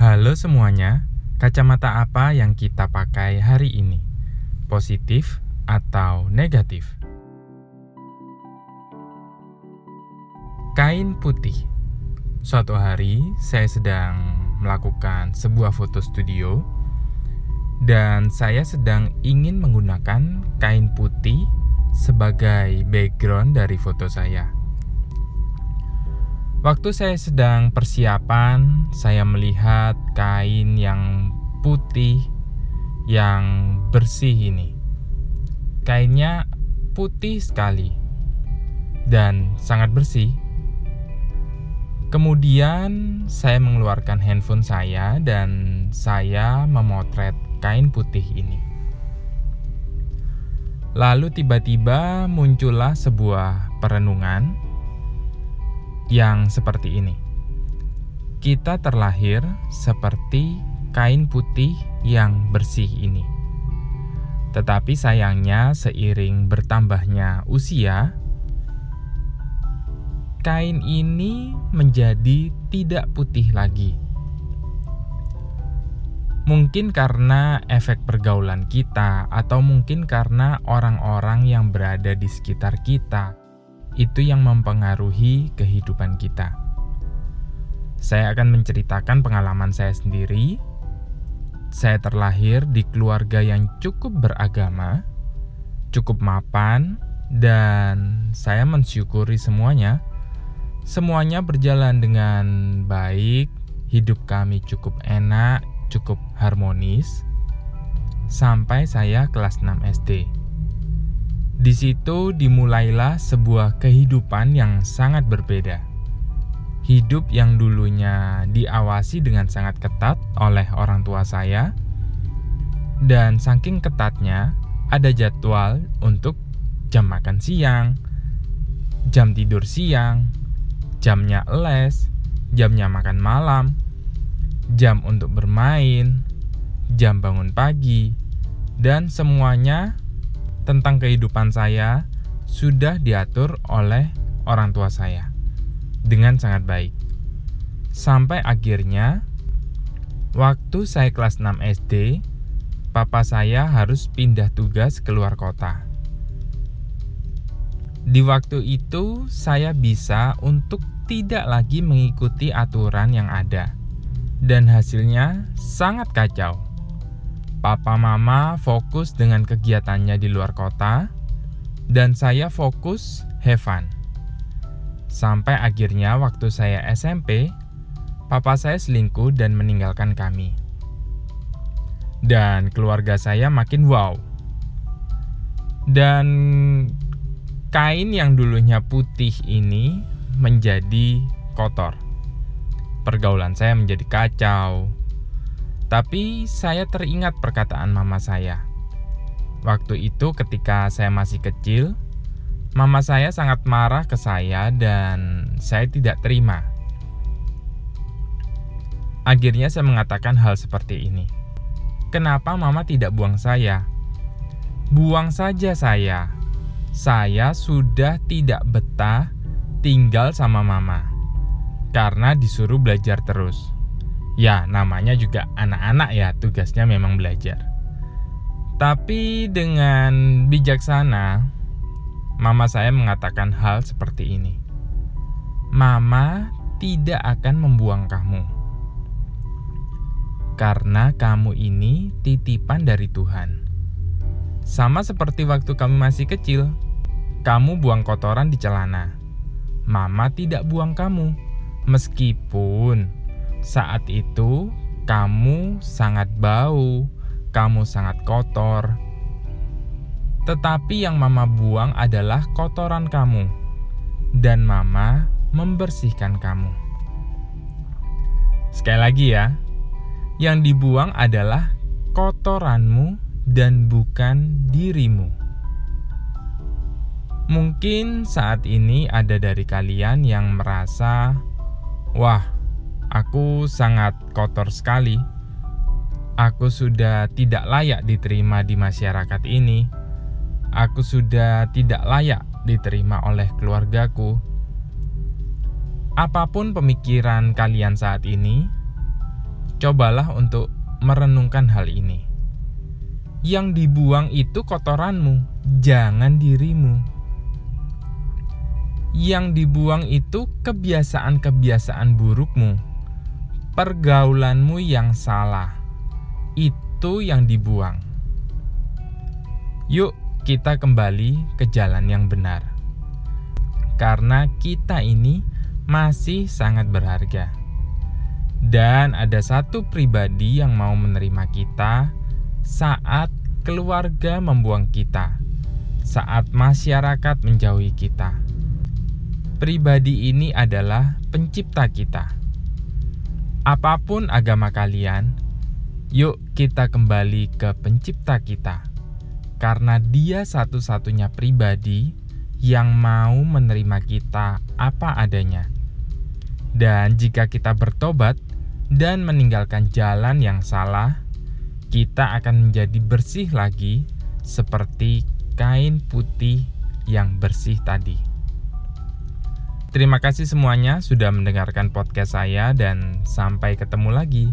Halo semuanya, kacamata apa yang kita pakai hari ini? Positif atau negatif? Kain putih. Suatu hari saya sedang melakukan sebuah foto studio dan saya sedang ingin menggunakan kain putih sebagai background dari foto saya. Waktu saya sedang persiapan, saya melihat kain yang putih, yang bersih ini. Kainnya putih sekali dan sangat bersih. Kemudian saya mengeluarkan handphone saya dan saya memotret kain putih ini. Lalu tiba-tiba muncullah sebuah perenungan yang seperti ini. Kita terlahir seperti kain putih yang bersih ini. Tetapi sayangnya seiring bertambahnya usia, kain ini menjadi tidak putih lagi. Mungkin karena efek pergaulan kita, atau mungkin karena orang-orang yang berada di sekitar kita itu yang mempengaruhi kehidupan kita. Saya akan menceritakan pengalaman saya sendiri. Saya terlahir di keluarga yang cukup beragama, cukup mapan, dan saya mensyukuri semuanya. Semuanya berjalan dengan baik, hidup kami cukup enak, cukup harmonis, sampai saya kelas 6 SD. Di situ dimulailah sebuah kehidupan yang sangat berbeda. Hidup yang dulunya diawasi dengan sangat ketat oleh orang tua saya, dan saking ketatnya ada jadwal untuk jam makan siang, jam tidur siang, jamnya les, jamnya makan malam, jam untuk bermain, jam bangun pagi, dan semuanya tentang kehidupan saya sudah diatur oleh orang tua saya dengan sangat baik. Sampai akhirnya waktu saya kelas 6 SD, papa saya harus pindah tugas keluar kota. Di waktu itu saya bisa untuk tidak lagi mengikuti aturan yang ada. Dan hasilnya sangat kacau. Papa Mama fokus dengan kegiatannya di luar kota, dan saya fokus have. Sampai akhirnya waktu saya SMP, papa saya selingkuh dan meninggalkan kami. Dan keluarga saya makin wow. Dan kain yang dulunya putih ini menjadi kotor. Pergaulan saya menjadi kacau, tapi saya teringat perkataan mama saya. Waktu itu ketika saya masih kecil, mama saya sangat marah ke saya dan saya tidak terima. Akhirnya saya mengatakan hal seperti ini. Kenapa mama tidak buang saya? Buang saja saya. Saya sudah tidak betah tinggal sama mama karena disuruh belajar terus. Ya, namanya juga anak-anak ya, tugasnya memang belajar. Tapi dengan bijaksana, mama saya mengatakan hal seperti ini. Mama tidak akan membuang kamu. Karena kamu ini titipan dari Tuhan. Sama seperti waktu kamu masih kecil, kamu buang kotoran di celana. Mama tidak buang kamu, meskipun saat itu kamu sangat bau, kamu sangat kotor. Tetapi yang mama buang adalah kotoran kamu, dan mama membersihkan kamu. Sekali lagi ya, yang dibuang adalah kotoranmu dan bukan dirimu. Mungkin saat ini ada dari kalian yang merasa, "Wah, Aku sangat kotor sekali. Aku sudah tidak layak diterima di masyarakat ini. Aku sudah tidak layak diterima oleh keluargaku. Apa pun pemikiran kalian saat ini, Cobalah untuk merenungkan hal ini. Yang dibuang itu kotoranmu, jangan dirimu. Yang dibuang itu kebiasaan-kebiasaan burukmu, pergaulanmu yang salah. Itu yang dibuang. Yuk, kita kembali ke jalan yang benar, karena kita ini masih sangat berharga dan ada satu pribadi yang mau menerima kita saat keluarga membuang kita, saat masyarakat menjauhi kita. Pribadi ini adalah pencipta kita. Apa pun agama kalian, yuk kita kembali ke pencipta kita, karena Dia satu-satunya pribadi yang mau menerima kita apa adanya. Dan jika kita bertobat, dan meninggalkan jalan yang salah, kita akan menjadi bersih lagi seperti kain putih yang bersih tadi. Terima kasih semuanya sudah mendengarkan podcast saya, dan sampai ketemu lagi.